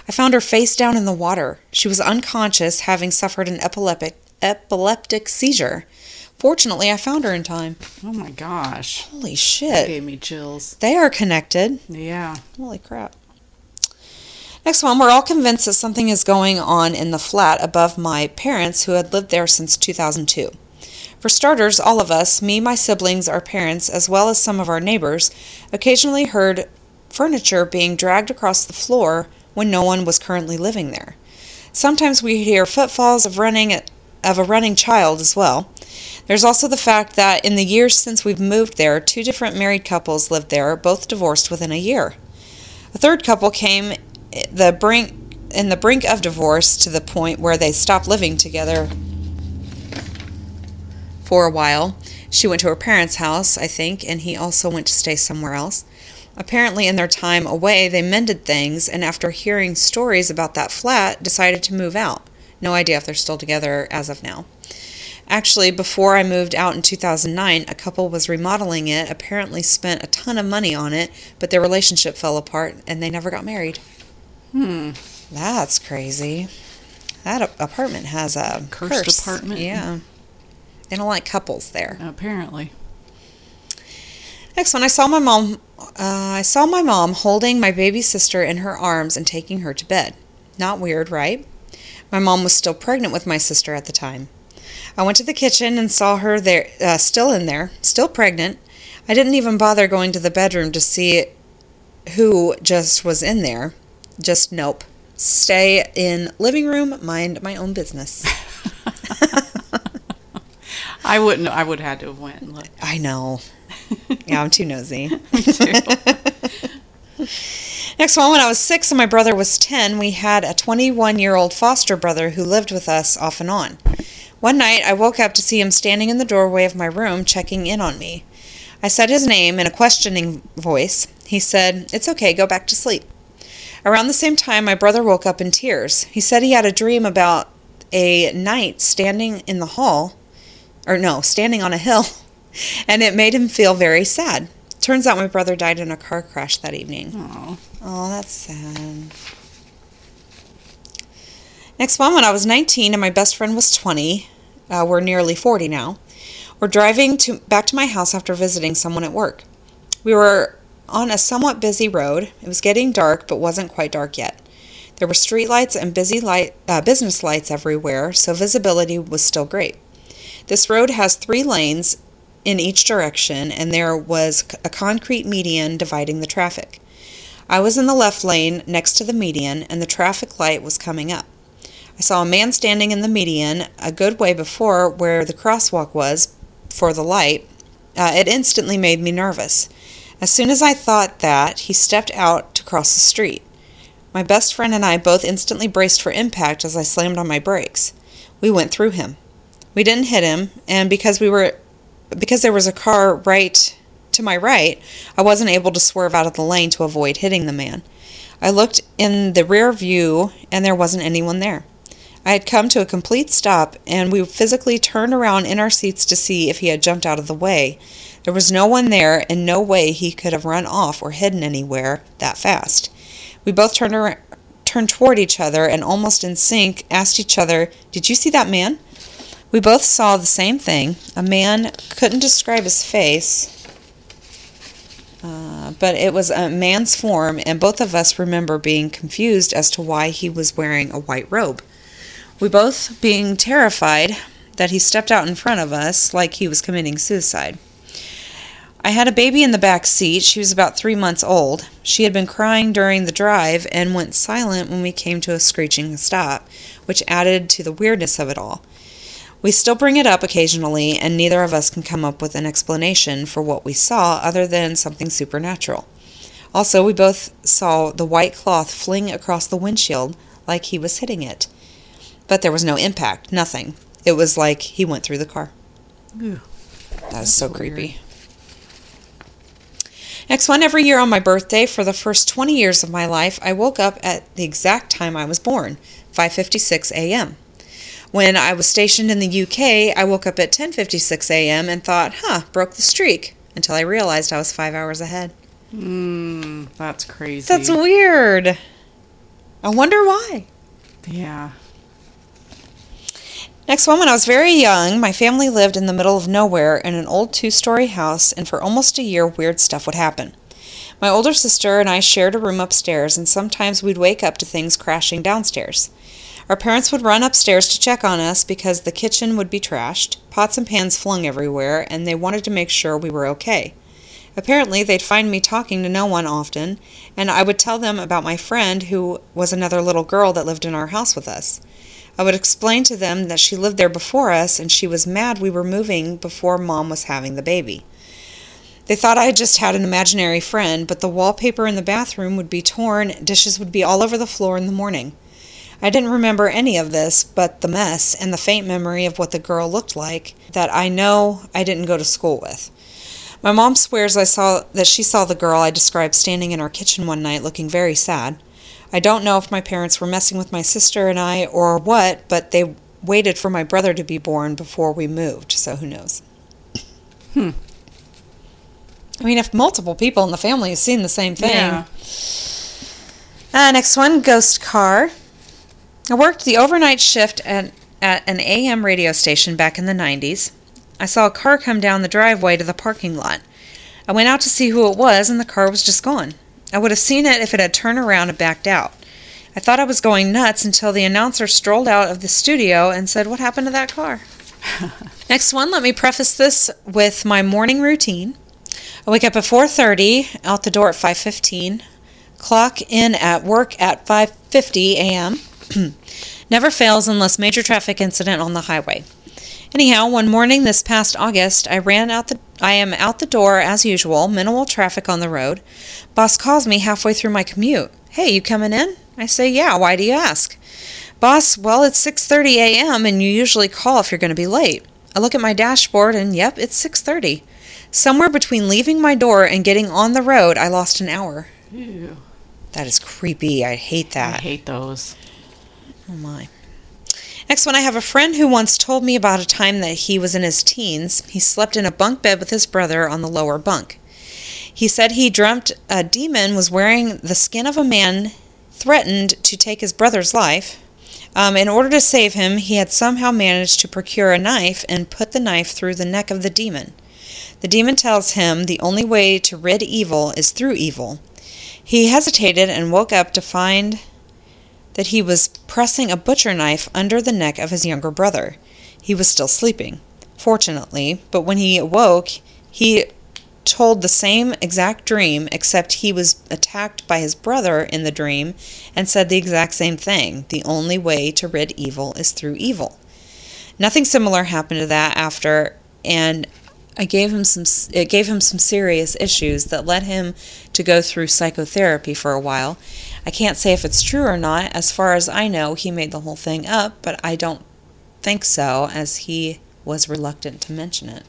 I found her face down in the water. She was unconscious, having suffered an epileptic epileptic seizure. Fortunately, I found her in time. Oh my gosh. Holy That shit. gave me chills. They are connected. Yeah. Holy crap. Next one, we're all convinced that something is going on in the flat above my parents who had lived there since 2002. For starters, all of us, me, my siblings, our parents, as well as some of our neighbors, occasionally heard furniture being dragged across the floor when no one was currently living there. Sometimes we hear footfalls of running of a running child as well. There's also the fact that in the years since we've moved there, two different married couples lived there, both divorced within a year. A third couple came the brink in the brink of divorce to the point where they stopped living together for a while. She went to her parents' house, I think, and he also went to stay somewhere else. Apparently, in their time away, they mended things, and after hearing stories about that flat, decided to move out. No idea if they're still together as of now. Actually, before I moved out in 2009, a couple was remodeling it, apparently spent a ton of money on it, but their relationship fell apart and they never got married. Hmm. That's crazy. That apartment has a Cursed curse. apartment. Yeah. They don't like couples there. Apparently. Next one, I saw my mom. Uh, I saw my mom holding my baby sister in her arms and taking her to bed. Not weird, right? My mom was still pregnant with my sister at the time. I went to the kitchen and saw her there, uh, still in there, still pregnant. I didn't even bother going to the bedroom to see who just was in there. Just nope. Stay in living room, mind my own business. (laughs) I wouldn't. I would have had to have went and looked. I know. Yeah, I'm too nosy. (laughs) too. (laughs) Next one, when I was six and my brother was 10, we had a 21 year old foster brother who lived with us off and on. One night, I woke up to see him standing in the doorway of my room checking in on me. I said his name in a questioning voice. He said, It's okay, go back to sleep. Around the same time, my brother woke up in tears. He said he had a dream about a knight standing in the hall, or no, standing on a hill, (laughs) and it made him feel very sad. Turns out my brother died in a car crash that evening. Oh. Oh, that's sad. Next one, when I was 19 and my best friend was 20, uh, we're nearly 40 now. We're driving to back to my house after visiting someone at work. We were on a somewhat busy road. It was getting dark, but wasn't quite dark yet. There were streetlights and busy light, uh, business lights everywhere, so visibility was still great. This road has three lanes in each direction, and there was a concrete median dividing the traffic. I was in the left lane next to the median, and the traffic light was coming up. I saw a man standing in the median a good way before where the crosswalk was for the light. Uh, it instantly made me nervous. As soon as I thought that, he stepped out to cross the street. My best friend and I both instantly braced for impact as I slammed on my brakes. We went through him. We didn't hit him, and because we were because there was a car right to my right, I wasn't able to swerve out of the lane to avoid hitting the man. I looked in the rear view, and there wasn't anyone there. I had come to a complete stop, and we physically turned around in our seats to see if he had jumped out of the way. There was no one there, and no way he could have run off or hidden anywhere that fast. We both turned around, turned toward each other and almost in sync asked each other, "Did you see that man?" We both saw the same thing. A man couldn't describe his face, uh, but it was a man's form, and both of us remember being confused as to why he was wearing a white robe. We both being terrified that he stepped out in front of us like he was committing suicide. I had a baby in the back seat. She was about three months old. She had been crying during the drive and went silent when we came to a screeching stop, which added to the weirdness of it all. We still bring it up occasionally, and neither of us can come up with an explanation for what we saw other than something supernatural. Also, we both saw the white cloth fling across the windshield like he was hitting it. But there was no impact, nothing. It was like he went through the car. Ew. That was so creepy. Next one, every year on my birthday for the first 20 years of my life, I woke up at the exact time I was born, 5:56 a.m. When I was stationed in the UK, I woke up at 10:56 a.m. and thought, "Huh, broke the streak." Until I realized I was 5 hours ahead. Mm, that's crazy. That's weird. I wonder why. yeah. Next one, when I was very young, my family lived in the middle of nowhere in an old two story house, and for almost a year, weird stuff would happen. My older sister and I shared a room upstairs, and sometimes we'd wake up to things crashing downstairs. Our parents would run upstairs to check on us because the kitchen would be trashed, pots and pans flung everywhere, and they wanted to make sure we were okay. Apparently, they'd find me talking to no one often, and I would tell them about my friend who was another little girl that lived in our house with us. I would explain to them that she lived there before us and she was mad we were moving before mom was having the baby. They thought I had just had an imaginary friend, but the wallpaper in the bathroom would be torn, dishes would be all over the floor in the morning. I didn't remember any of this but the mess and the faint memory of what the girl looked like that I know I didn't go to school with. My mom swears I saw that she saw the girl I described standing in our kitchen one night looking very sad. I don't know if my parents were messing with my sister and I or what, but they waited for my brother to be born before we moved, so who knows. Hmm. I mean, if multiple people in the family have seen the same thing. Yeah. Uh, next one, ghost car. I worked the overnight shift at, at an AM radio station back in the 90s. I saw a car come down the driveway to the parking lot. I went out to see who it was, and the car was just gone. I would have seen it if it had turned around and backed out. I thought I was going nuts until the announcer strolled out of the studio and said, What happened to that car? (laughs) Next one, let me preface this with my morning routine. I wake up at 4:30, out the door at 5:15, clock in at work at 5:50 a.m. (clears throat) Never fails unless major traffic incident on the highway. Anyhow, one morning this past August, I ran out the I am out the door as usual, minimal traffic on the road. Boss calls me halfway through my commute. "Hey, you coming in?" I say, "Yeah, why do you ask?" Boss, well, it's 6:30 a.m. and you usually call if you're going to be late. I look at my dashboard and yep, it's 6:30. Somewhere between leaving my door and getting on the road, I lost an hour. Ew. That is creepy. I hate that. I hate those. Oh my. Next one, I have a friend who once told me about a time that he was in his teens. He slept in a bunk bed with his brother on the lower bunk. He said he dreamt a demon was wearing the skin of a man, threatened to take his brother's life. Um, in order to save him, he had somehow managed to procure a knife and put the knife through the neck of the demon. The demon tells him the only way to rid evil is through evil. He hesitated and woke up to find that he was pressing a butcher knife under the neck of his younger brother. He was still sleeping, fortunately, but when he awoke, he told the same exact dream, except he was attacked by his brother in the dream and said the exact same thing. The only way to rid evil is through evil. Nothing similar happened to that after, and I gave him some. It gave him some serious issues that led him to go through psychotherapy for a while. I can't say if it's true or not. As far as I know, he made the whole thing up, but I don't think so, as he was reluctant to mention it.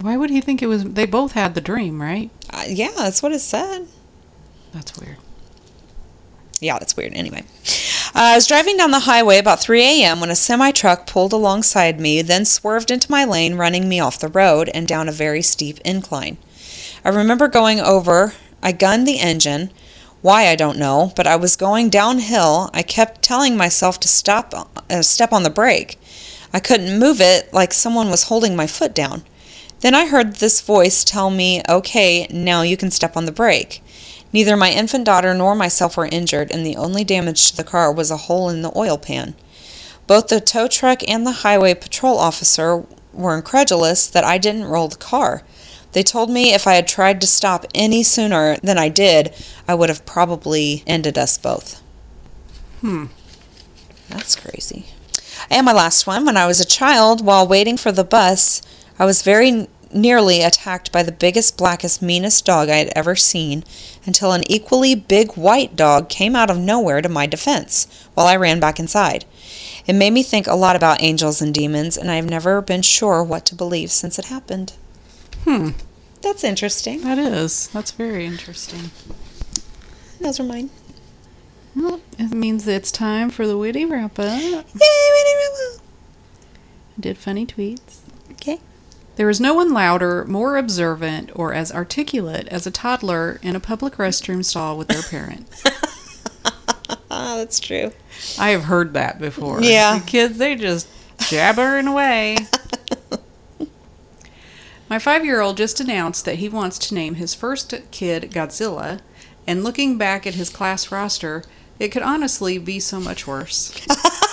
Why would he think it was? They both had the dream, right? Uh, yeah, that's what it said. That's weird. Yeah, that's weird. Anyway, uh, I was driving down the highway about 3 a.m. when a semi truck pulled alongside me, then swerved into my lane, running me off the road and down a very steep incline. I remember going over, I gunned the engine. Why, I don't know, but I was going downhill. I kept telling myself to stop, uh, step on the brake. I couldn't move it like someone was holding my foot down. Then I heard this voice tell me, okay, now you can step on the brake. Neither my infant daughter nor myself were injured, and the only damage to the car was a hole in the oil pan. Both the tow truck and the highway patrol officer were incredulous that I didn't roll the car. They told me if I had tried to stop any sooner than I did, I would have probably ended us both. Hmm. That's crazy. And my last one when I was a child, while waiting for the bus, I was very nearly attacked by the biggest, blackest, meanest dog I had ever seen until an equally big white dog came out of nowhere to my defense while I ran back inside. It made me think a lot about angels and demons, and I've never been sure what to believe since it happened. Hmm. That's interesting. That is. That's very interesting. Those are mine. Well, it means it's time for the witty wrap up. Yay, Winnie Rebel. I did funny tweets. Okay. There is no one louder, more observant, or as articulate as a toddler in a public restroom stall with their parent. (laughs) Ah, that's true. I have heard that before. Yeah. The kids, they just jabbering away. (laughs) My five year old just announced that he wants to name his first kid Godzilla, and looking back at his class roster, it could honestly be so much worse. (laughs)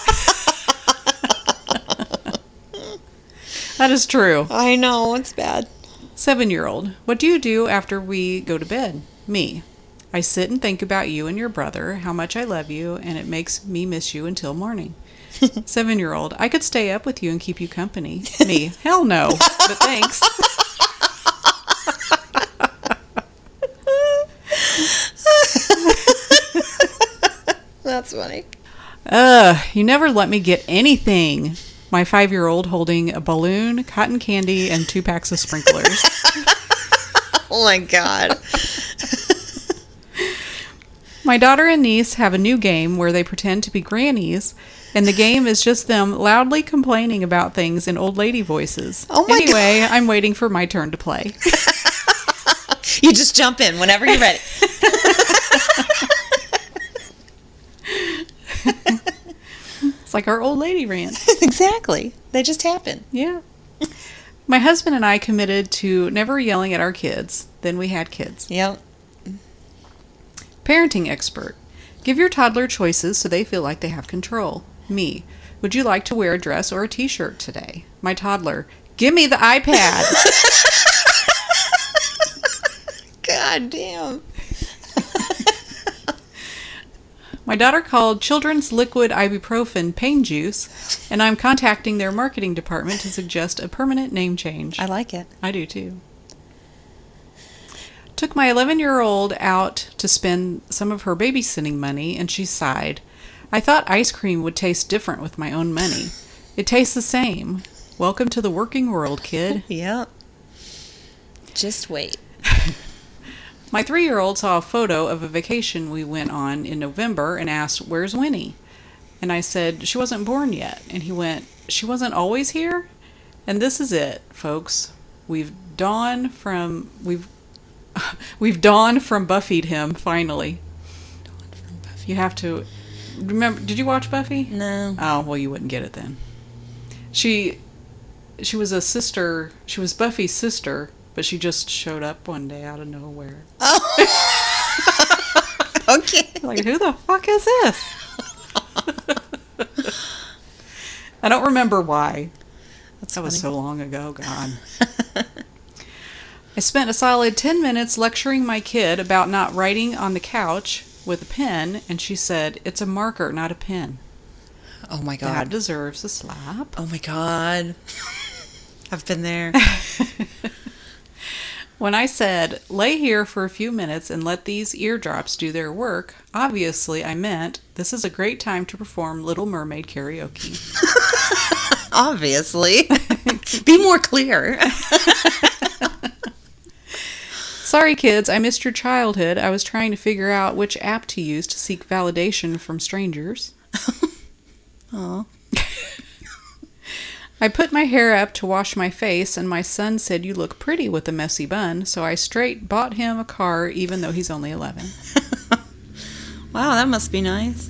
that is true. I know, it's bad. Seven year old, what do you do after we go to bed? Me. I sit and think about you and your brother, how much I love you, and it makes me miss you until morning. (laughs) Seven year old, I could stay up with you and keep you company. Me. (laughs) Hell no. But thanks. That's funny. Ugh, you never let me get anything. My five year old holding a balloon, cotton candy, and two packs of sprinklers. (laughs) Oh my god. My daughter and niece have a new game where they pretend to be grannies, and the game is just them loudly complaining about things in old lady voices. Oh my anyway, I'm waiting for my turn to play. (laughs) You just jump in whenever you're ready. (laughs) It's like our old lady (laughs) rant. exactly. They just happen. Yeah. My husband and I committed to never yelling at our kids. Then we had kids. Yep. Parenting expert. Give your toddler choices so they feel like they have control. Me. Would you like to wear a dress or a t shirt today? My toddler. Give me the iPad. (laughs) God damn. My daughter called Children's Liquid Ibuprofen Pain Juice, and I'm contacting their marketing department to suggest a permanent name change. I like it. I do too. Took my 11 year old out to spend some of her babysitting money, and she sighed. I thought ice cream would taste different with my own money. It tastes the same. Welcome to the working world, kid. (laughs) Yep. Just wait. My three year old saw a photo of a vacation we went on in November and asked, Where's Winnie? And I said, She wasn't born yet. And he went, She wasn't always here? And this is it, folks. We've dawned from we've (laughs) we've dawned from Buffy'd him finally. You have to remember did you watch Buffy? No. Oh, well you wouldn't get it then. She she was a sister she was Buffy's sister, but she just showed up one day out of nowhere. Oh. (laughs) Okay. (laughs) Like, who the fuck is this? (laughs) I don't remember why. That's That was so long ago, God. I spent a solid 10 minutes lecturing my kid about not writing on the couch with a pen, and she said, It's a marker, not a pen. Oh my That god. deserves a slap. Oh my god. I've been there. When I said, lay here for a few minutes and let these eardrops do their work, obviously I meant this is a great time to perform Little Mermaid karaoke. (laughs) Obviously. Be more clear. (laughs) Sorry, kids, I missed your childhood. I was trying to figure out which app to use to seek validation from strangers. (laughs) Aw. I put my hair up to wash my face, and my son said, You look pretty with a messy bun, so I straight bought him a car even though he's only 11. (laughs) Wow, that must be nice.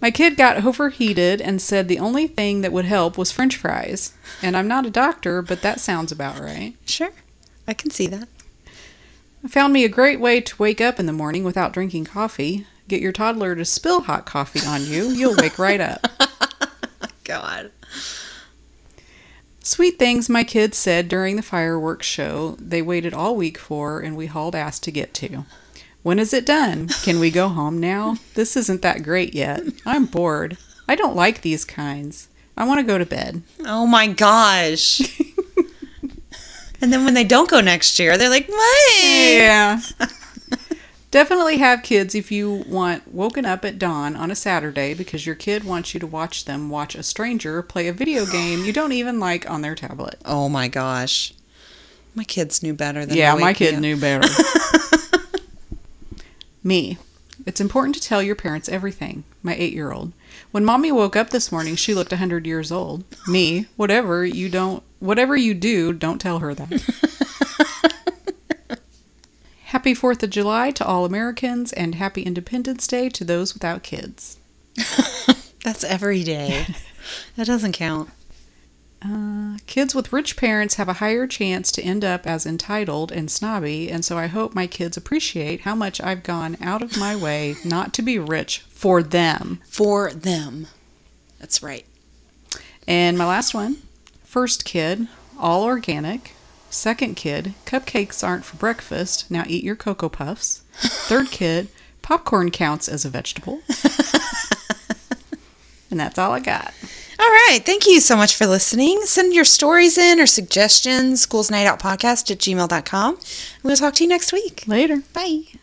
My kid got overheated and said the only thing that would help was french fries. And I'm not a doctor, but that sounds about right. Sure. I can see that. I found me a great way to wake up in the morning without drinking coffee. Get your toddler to spill hot coffee on you, you'll wake right up. (laughs) God. Sweet things my kids said during the fireworks show they waited all week for and we hauled ass to get to. When is it done? Can we go home now? This isn't that great yet. I'm bored. I don't like these kinds. I want to go to bed. Oh my gosh. (laughs) and then when they don't go next year, they're like, what? Yeah. Definitely have kids if you want woken up at dawn on a Saturday because your kid wants you to watch them watch a stranger play a video (sighs) game you don't even like on their tablet. Oh my gosh. My kids knew better than Yeah, my kid up. knew better. (laughs) Me. It's important to tell your parents everything. My eight year old. When mommy woke up this morning, she looked 100 years old. Me. Whatever you don't, whatever you do, don't tell her that. (laughs) happy 4th of July to all Americans and happy Independence Day to those without kids. (laughs) That's every day. (laughs) that doesn't count. Uh, kids with rich parents have a higher chance to end up as entitled and snobby, and so I hope my kids appreciate how much I've gone out of my way not to be rich for them. For them. That's right. And my last one first kid, all organic. Second kid, cupcakes aren't for breakfast. Now eat your Cocoa Puffs. Third (laughs) kid, popcorn counts as a vegetable. (laughs) and that's all I got. All right. Thank you so much for listening. Send your stories in or suggestions, ghoulsnightoutpodcast at gmail.com. We'll talk to you next week. Later. Bye.